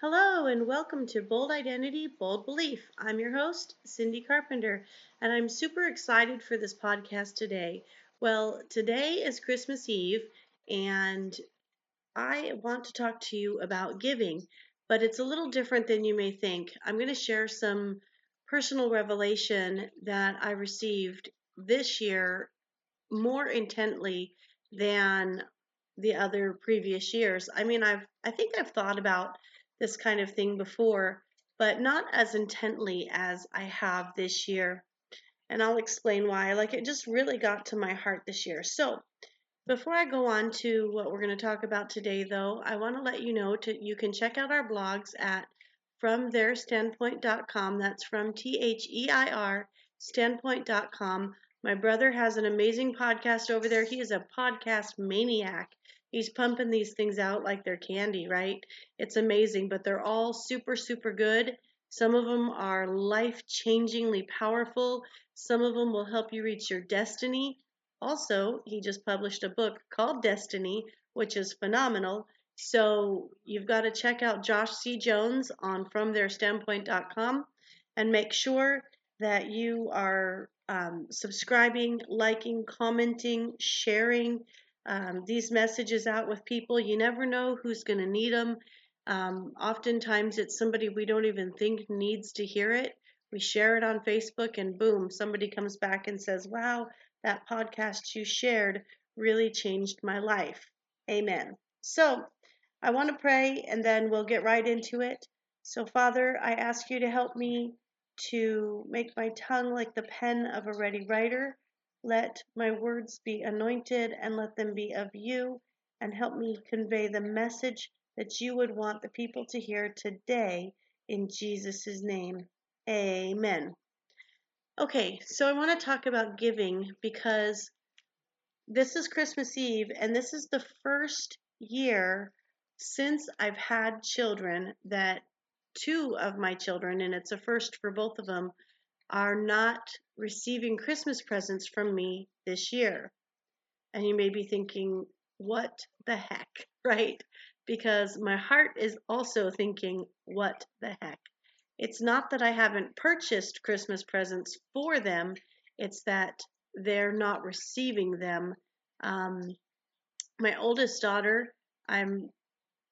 Hello and welcome to Bold Identity, Bold Belief. I'm your host, Cindy Carpenter, and I'm super excited for this podcast today. Well, today is Christmas Eve, and I want to talk to you about giving, but it's a little different than you may think. I'm going to share some personal revelation that I received this year more intently than the other previous years. I mean, I've I think I've thought about this kind of thing before, but not as intently as I have this year. And I'll explain why. Like it just really got to my heart this year. So, before I go on to what we're going to talk about today, though, I want to let you know to you can check out our blogs at fromtheirstandpoint.com. That's from T H E I R standpoint.com. My brother has an amazing podcast over there. He is a podcast maniac. He's pumping these things out like they're candy, right? It's amazing, but they're all super, super good. Some of them are life changingly powerful. Some of them will help you reach your destiny. Also, he just published a book called Destiny, which is phenomenal. So you've got to check out Josh C. Jones on FromTheirStandpoint.com and make sure that you are um, subscribing, liking, commenting, sharing um, these messages out with people. You never know who's going to need them. Um, oftentimes, it's somebody we don't even think needs to hear it. We share it on Facebook, and boom, somebody comes back and says, Wow, that podcast you shared really changed my life. Amen. So, I want to pray, and then we'll get right into it. So, Father, I ask you to help me to make my tongue like the pen of a ready writer let my words be anointed and let them be of you, and help me convey the message that you would want the people to hear today in Jesus' name. Amen. Okay, so I want to talk about giving because this is Christmas Eve, and this is the first year since I've had children that two of my children, and it's a first for both of them, are not receiving Christmas presents from me this year. And you may be thinking, what the heck, right? Because my heart is also thinking, what the heck? It's not that I haven't purchased Christmas presents for them, it's that they're not receiving them. Um, my oldest daughter, I'm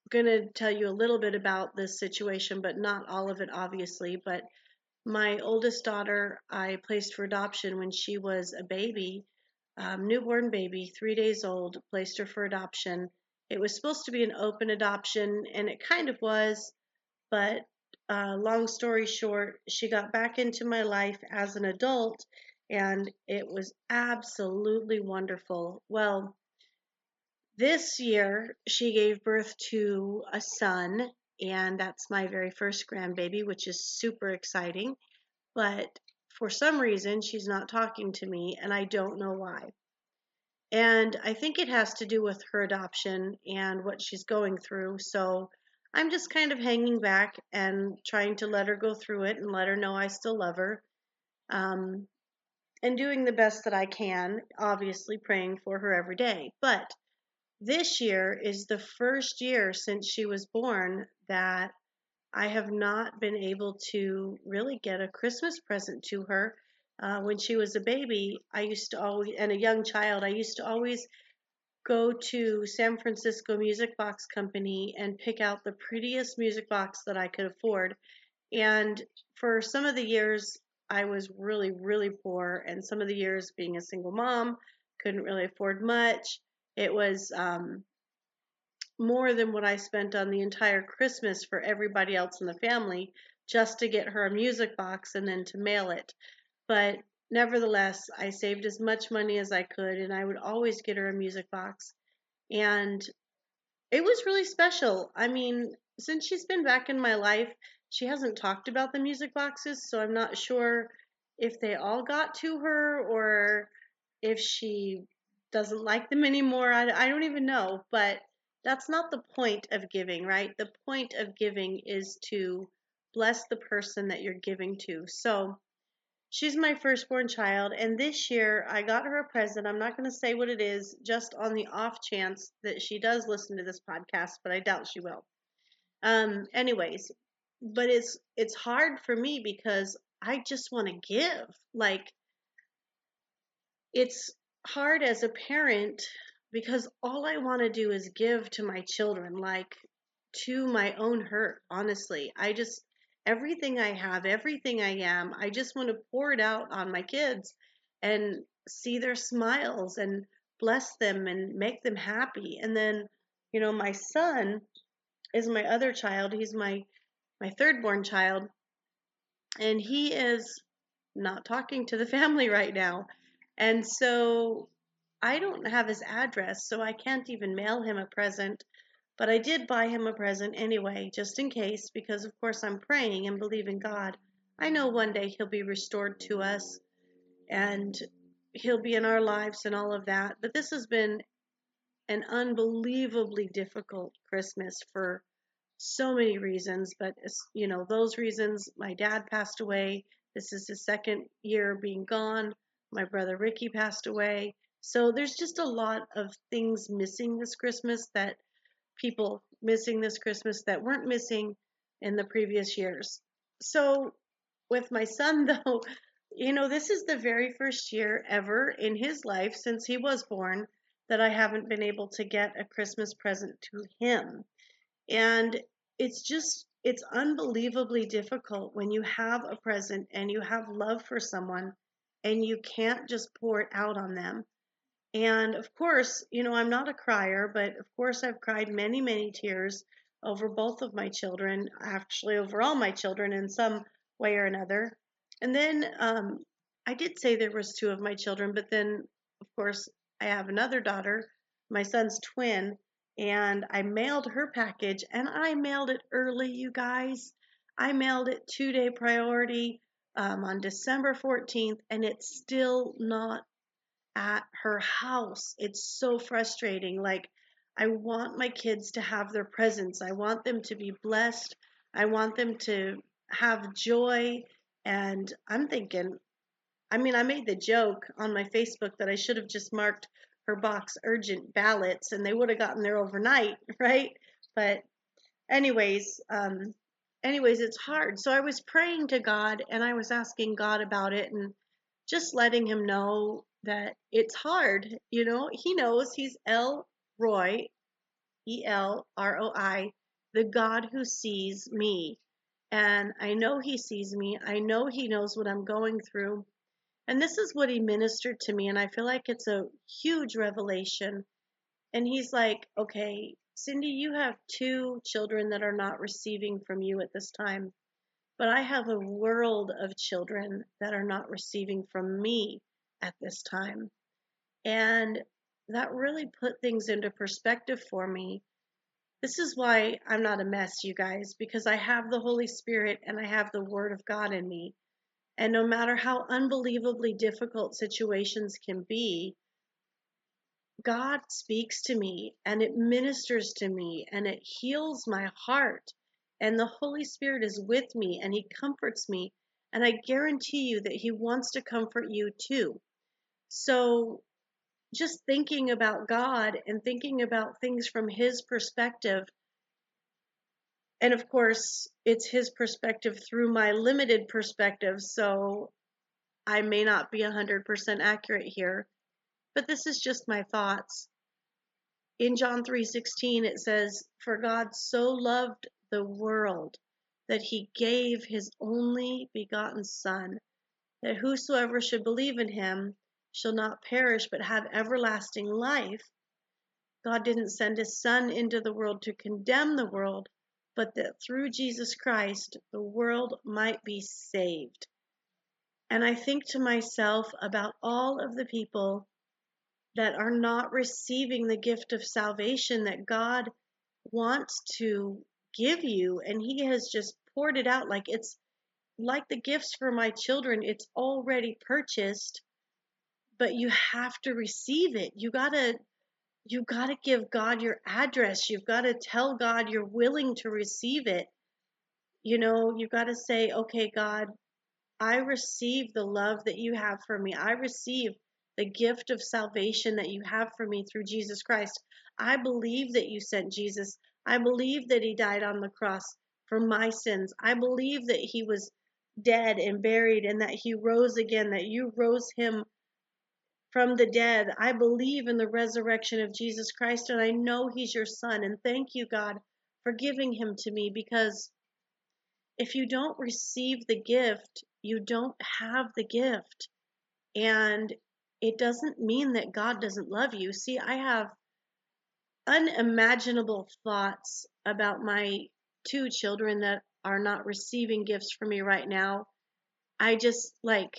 going to tell you a little bit about this situation, but not all of it, obviously. But my oldest daughter, I placed for adoption when she was a baby, um, newborn baby, three days old, placed her for adoption. It was supposed to be an open adoption, and it kind of was, but uh, long story short, she got back into my life as an adult, and it was absolutely wonderful. Well, this year she gave birth to a son, and that's my very first grandbaby, which is super exciting. But for some reason, she's not talking to me, and I don't know why. And I think it has to do with her adoption and what she's going through. So I'm just kind of hanging back and trying to let her go through it and let her know I still love her. Um, and doing the best that I can, obviously praying for her every day. But this year is the first year since she was born that I have not been able to really get a Christmas present to her. Uh, when she was a baby, I used to always, and a young child, I used to always go to San Francisco Music Box Company and pick out the prettiest music box that I could afford. And for some of the years, I was really, really poor, and some of the years being a single mom, couldn't really afford much. It was um, more than what I spent on the entire Christmas for everybody else in the family just to get her a music box and then to mail it. But nevertheless, I saved as much money as I could and I would always get her a music box. And it was really special. I mean, since she's been back in my life, she hasn't talked about the music boxes, so I'm not sure if they all got to her or if she doesn't like them anymore. I, I don't even know. But that's not the point of giving, right? The point of giving is to bless the person that you're giving to. So she's my firstborn child, and this year I got her a present. I'm not going to say what it is, just on the off chance that she does listen to this podcast, but I doubt she will. Um, anyways, but it's it's hard for me because I just want to give. Like it's hard as a parent because all I want to do is give to my children, like to my own hurt, honestly. I just, everything I have, everything I am, I just want to pour it out on my kids and see their smiles and bless them and make them happy. And then, you know, my son is my other child. He's my my third born child and he is not talking to the family right now. And so I don't have his address, so I can't even mail him a present. But I did buy him a present anyway, just in case, because of course I'm praying and believing God. I know one day he'll be restored to us and he'll be in our lives and all of that. But this has been an unbelievably difficult Christmas for so many reasons. But, you know, those reasons my dad passed away. This is his second year being gone. My brother Ricky passed away. So there's just a lot of things missing this Christmas that people missing this Christmas that weren't missing in the previous years. So with my son though, you know, this is the very first year ever in his life since he was born that I haven't been able to get a Christmas present to him. And it's just it's unbelievably difficult when you have a present and you have love for someone and you can't just pour it out on them. And of course, you know, I'm not a crier, but of course, I've cried many, many tears over both of my children, actually, over all my children in some way or another. And then um, I did say there was two of my children, but then, of course, I have another daughter, my son's twin, and I mailed her package, and I mailed it early, you guys. I mailed it two day priority um, on December 14th, and it's still not at her house. It's so frustrating. Like, I want my kids to have their presents. I want them to be blessed. I want them to have joy. And I'm thinking, I mean, I made the joke on my Facebook that I should have just marked her box urgent ballots and they would have gotten there overnight, right? But, anyways, um, anyways, it's hard. So I was praying to God and I was asking God about it and just letting him know that it's hard. You know, he knows he's El Roi, E L R O I, the God who sees me. And I know he sees me. I know he knows what I'm going through. And this is what he ministered to me. And I feel like it's a huge revelation. And he's like, okay, Cindy, you have two children that are not receiving from you at this time. But I have a world of children that are not receiving from me at this time. And that really put things into perspective for me. This is why I'm not a mess, you guys, because I have the Holy Spirit and I have the Word of God in me. And no matter how unbelievably difficult situations can be, God speaks to me and it ministers to me and it heals my heart. And the Holy Spirit is with me and He comforts me. And I guarantee you that He wants to comfort you too. So, just thinking about God and thinking about things from His perspective, and of course, it's His perspective through my limited perspective, so I may not be 100% accurate here, but this is just my thoughts. In John 3:16 it says, "For God so loved the world that he gave his only begotten son, that whosoever should believe in him shall not perish but have everlasting life. God didn't send his Son into the world to condemn the world, but that through Jesus Christ the world might be saved. And I think to myself about all of the people that are not receiving the gift of salvation that God wants to give you, and He has just poured it out like it's like the gifts for my children, it's already purchased but you have to receive it. You got to you got to give God your address. You've got to tell God you're willing to receive it. You know, you've got to say, "Okay, God, I receive the love that you have for me. I receive the gift of salvation that you have for me through Jesus Christ. I believe that you sent Jesus. I believe that he died on the cross for my sins. I believe that he was dead and buried and that he rose again, that you rose him from the dead. I believe in the resurrection of Jesus Christ and I know he's your son. And thank you, God, for giving him to me because if you don't receive the gift, you don't have the gift. And it doesn't mean that God doesn't love you. See, I have unimaginable thoughts about my two children that are not receiving gifts from me right now. I just like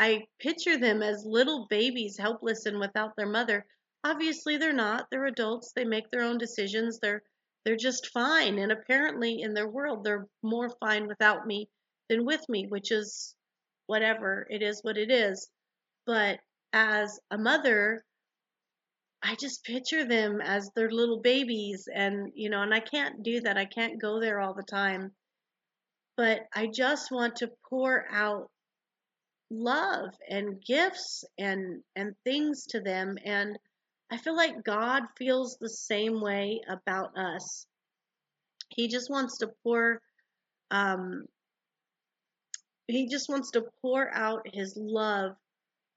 I picture them as little babies, helpless and without their mother. Obviously, they're not. They're adults. They make their own decisions. They're they're just fine. And apparently, in their world, they're more fine without me than with me, which is whatever. It is what it is. But as a mother, I just picture them as their little babies. And, you know, and I can't do that. I can't go there all the time. But I just want to pour out love and gifts and and things to them and I feel like God feels the same way about us. He just wants to pour um he just wants to pour out his love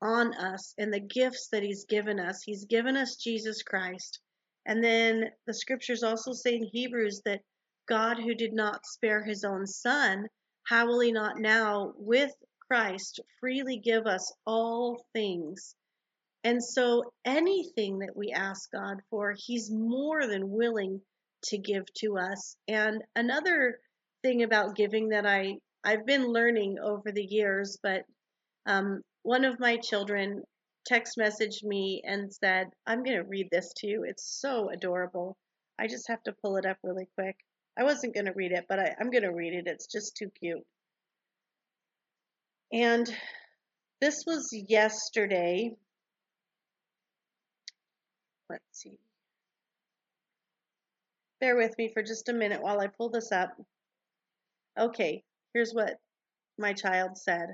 on us and the gifts that he's given us. He's given us Jesus Christ. And then the scriptures also say in Hebrews that God who did not spare his own son, how will he not now with Christ freely give us all things. And so anything that we ask God for, He's more than willing to give to us. And another thing about giving that I, I've been learning over the years, but um, one of my children text messaged me and said, I'm going to read this to you. It's so adorable. I just have to pull it up really quick. I wasn't going to read it, but I, I'm going to read it. It's just too cute. And this was yesterday. Let's see. Bear with me for just a minute while I pull this up. Okay, here's what my child said.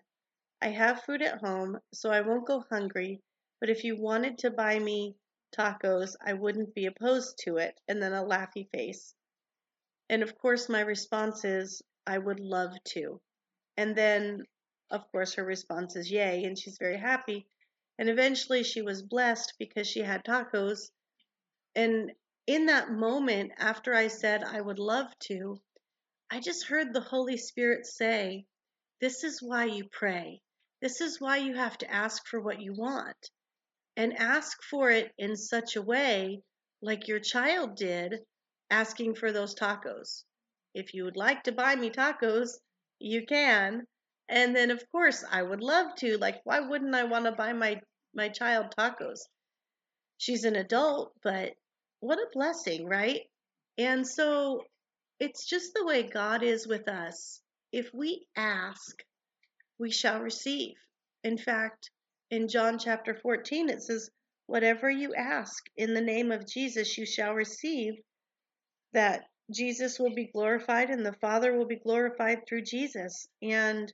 I have food at home, so I won't go hungry, but if you wanted to buy me tacos, I wouldn't be opposed to it. And then a laughy face. And of course, my response is, I would love to. And then of course, her response is yay, and she's very happy. And eventually she was blessed because she had tacos. And in that moment, after I said I would love to, I just heard the Holy Spirit say, This is why you pray. This is why you have to ask for what you want. And ask for it in such a way, like your child did, asking for those tacos. If you would like to buy me tacos, you can. And then of course I would love to. Like why wouldn't I want to buy my my child tacos? She's an adult, but what a blessing, right? And so it's just the way God is with us. If we ask, we shall receive. In fact, in John chapter 14, it says, Whatever you ask in the name of Jesus, you shall receive. That Jesus will be glorified and the Father will be glorified through Jesus. And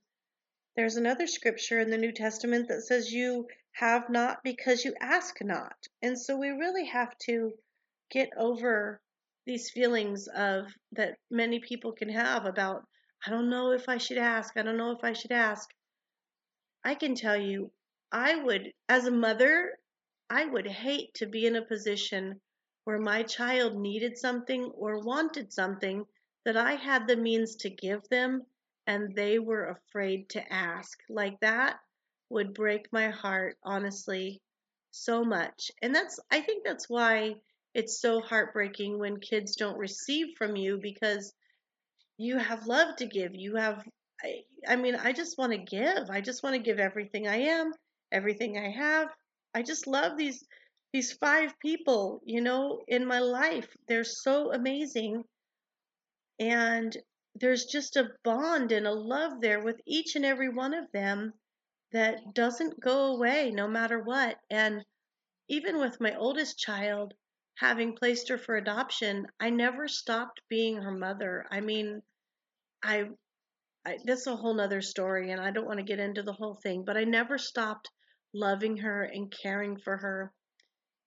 there's another scripture in the New Testament that says you have not because you ask not. And so we really have to get over these feelings of that many people can have about I don't know if I should ask. I don't know if I should ask. I can tell you I would as a mother, I would hate to be in a position where my child needed something or wanted something that I had the means to give them and they were afraid to ask. Like that would break my heart, honestly, so much. And that's, I think that's why it's so heartbreaking when kids don't receive from you because you have love to give. You have, I, I mean, I just want to give. I just want to give everything I am, everything I have. I just love these these five people, you know, in my life. They're so amazing. And there's just a bond and a love there with each and every one of them that doesn't go away no matter what. And even with my oldest child, having placed her for adoption, I never stopped being her mother. I mean, I, I that's a whole nother story, and I don't want to get into the whole thing, but I never stopped loving her and caring for her.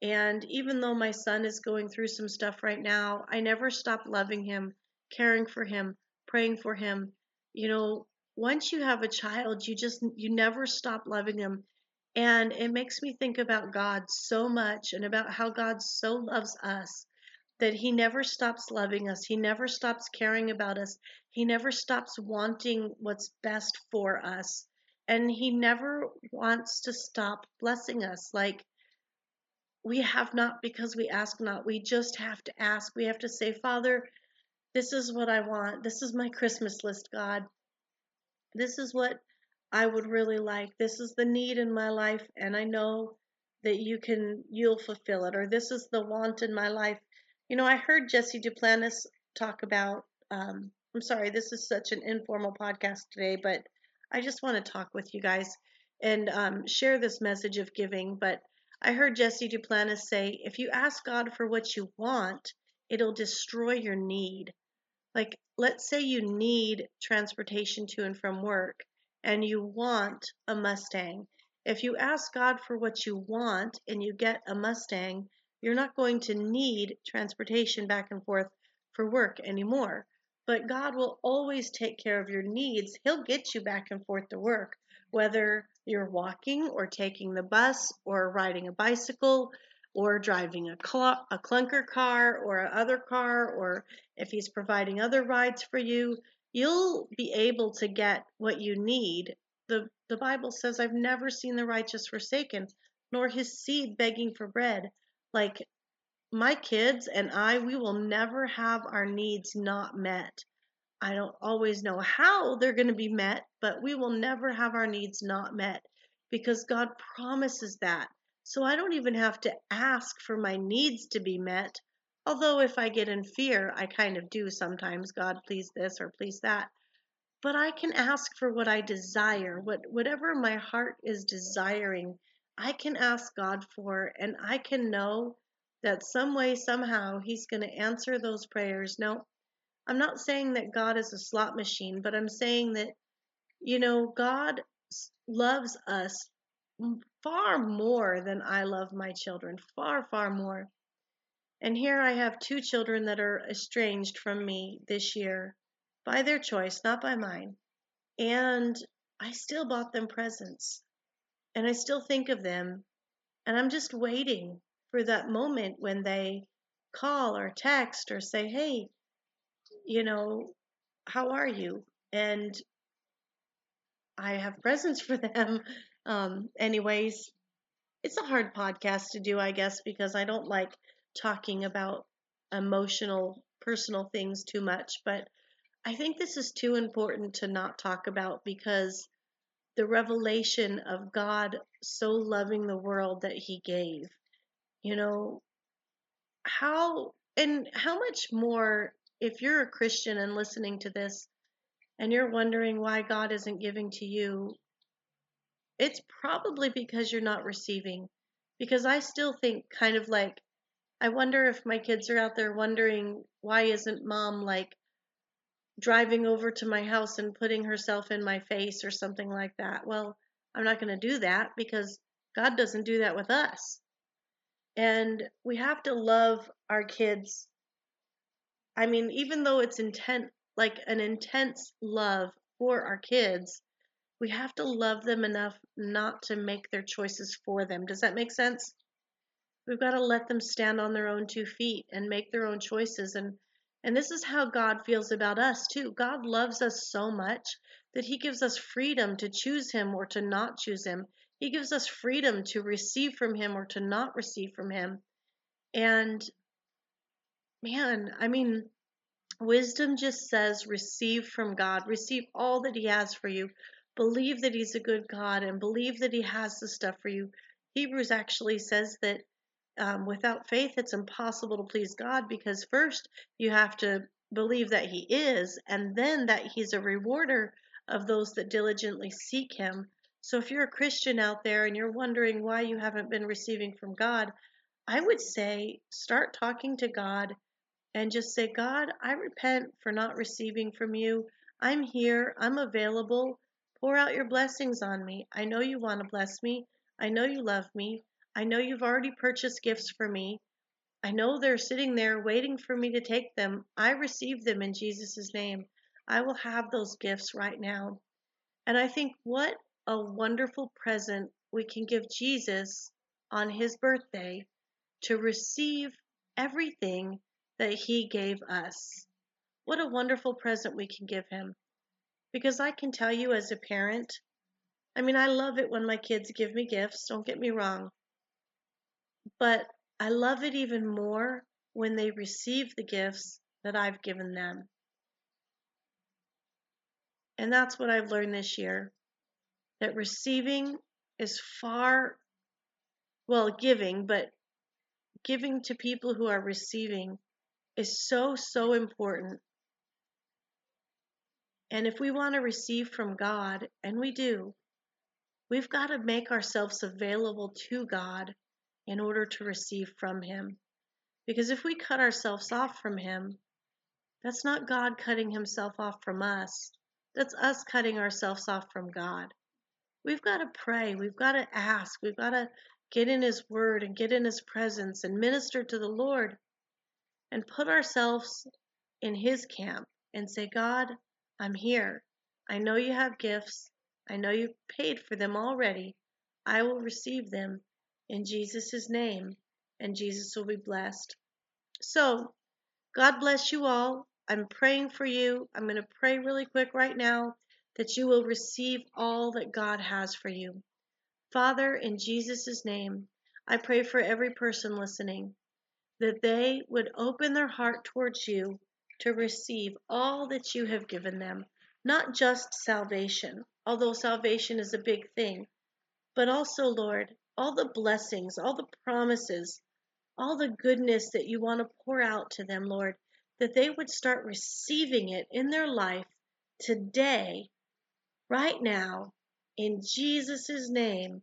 And even though my son is going through some stuff right now, I never stopped loving him, caring for him, praying for him. You know, once you have a child, you just you never stop loving them. And it makes me think about God so much and about how God so loves us that he never stops loving us. He never stops caring about us. He never stops wanting what's best for us. And he never wants to stop blessing us. Like we have not because we ask not. We just have to ask. We have to say, Father, this is what I want. This is my Christmas list, God. This is what I would really like. This is the need in my life, and I know that you can, you'll fulfill it. Or this is the want in my life. You know, I heard Jesse Duplantis talk about, um, I'm sorry, this is such an informal podcast today, but I just want to talk with you guys and um, share this message of giving. But I heard Jesse Duplantis say, if you ask God for what you want, it'll destroy your need. Like, let's say you need transportation to and from work and you want a Mustang. If you ask God for what you want and you get a Mustang, you're not going to need transportation back and forth for work anymore. But God will always take care of your needs. He'll get you back and forth to work, whether you're walking or taking the bus or riding a bicycle or driving a, cl- a clunker car or other car or if he's providing other rides for you you'll be able to get what you need. The the bible says i've never seen the righteous forsaken nor his seed begging for bread. Like my kids and i we will never have our needs not met. I don't always know how they're going to be met, but we will never have our needs not met because God promises that. So I don't even have to ask for my needs to be met. Although if I get in fear, I kind of do sometimes, God, please this or please that. But I can ask for what I desire, what whatever my heart is desiring, I can ask God for and I can know that some way somehow he's going to answer those prayers. No, I'm not saying that God is a slot machine, but I'm saying that, you know, God loves us far more than I love my children, far, far more. And here I have two children that are estranged from me this year by their choice, not by mine. And I still bought them presents. And I still think of them. And I'm just waiting for that moment when they call or text or say, hey, you know, how are you? And I have presents for them. Um, anyways, it's a hard podcast to do, I guess, because I don't like talking about emotional, personal things too much. But I think this is too important to not talk about because the revelation of God so loving the world that He gave, you know, how and how much more if you're a Christian and listening to this and you're wondering why God isn't giving to you, it's probably because you're not receiving. Because I still think, kind of like, I wonder if my kids are out there wondering why isn't mom like driving over to my house and putting herself in my face or something like that. Well, I'm not going to do that because God doesn't do that with us. And we have to love our kids. I mean, even though it's intent, like an intense love for our kids, we have to love them enough not to make their choices for them. Does that make sense? We've got to let them stand on their own two feet and make their own choices and and this is how God feels about us too. God loves us so much that he gives us freedom to choose him or to not choose him. He gives us freedom to receive from him or to not receive from him. And man, I mean, wisdom just says receive from God, receive all that he has for you. Believe that he's a good God and believe that he has the stuff for you. Hebrews actually says that um, without faith, it's impossible to please God because first you have to believe that He is, and then that He's a rewarder of those that diligently seek Him. So if you're a Christian out there and you're wondering why you haven't been receiving from God, I would say start talking to God and just say, God, I repent for not receiving from you. I'm here, I'm available. Pour out your blessings on me. I know you want to bless me. I know you love me. I know you've already purchased gifts for me. I know they're sitting there waiting for me to take them. I receive them in Jesus' name. I will have those gifts right now. And I think what a wonderful present we can give Jesus on his birthday to receive everything that he gave us. What a wonderful present we can give him. Because I can tell you as a parent, I mean, I love it when my kids give me gifts, don't get me wrong. But I love it even more when they receive the gifts that I've given them. And that's what I've learned this year that receiving is far, well, giving, but giving to people who are receiving is so, so important. And if we want to receive from God, and we do, we've got to make ourselves available to God in order to receive from Him. Because if we cut ourselves off from Him, that's not God cutting Himself off from us. That's us cutting ourselves off from God. We've got to pray. We've got to ask. We've got to get in His Word and get in His presence and minister to the Lord and put ourselves in His camp and say, God, I'm here. I know you have gifts. I know you paid for them already. I will receive them in Jesus' name, and Jesus will be blessed. So, God bless you all. I'm praying for you. I'm going to pray really quick right now that you will receive all that God has for you. Father, in Jesus' name, I pray for every person listening that they would open their heart towards you to receive all that you have given them, not just salvation, although salvation is a big thing, but also, Lord, all the blessings, all the promises, all the goodness that you want to pour out to them, Lord, that they would start receiving it in their life today, right now, in Jesus' name.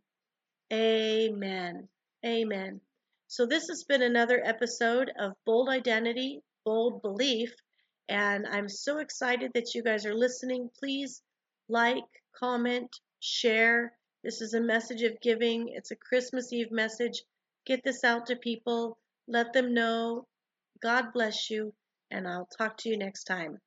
Amen. Amen. So, this has been another episode of Bold Identity, Bold Belief, and I'm so excited that you guys are listening. Please like, comment, share. This is a message of giving, it's a Christmas Eve message. Get this out to people, let them know. God bless you, and I'll talk to you next time.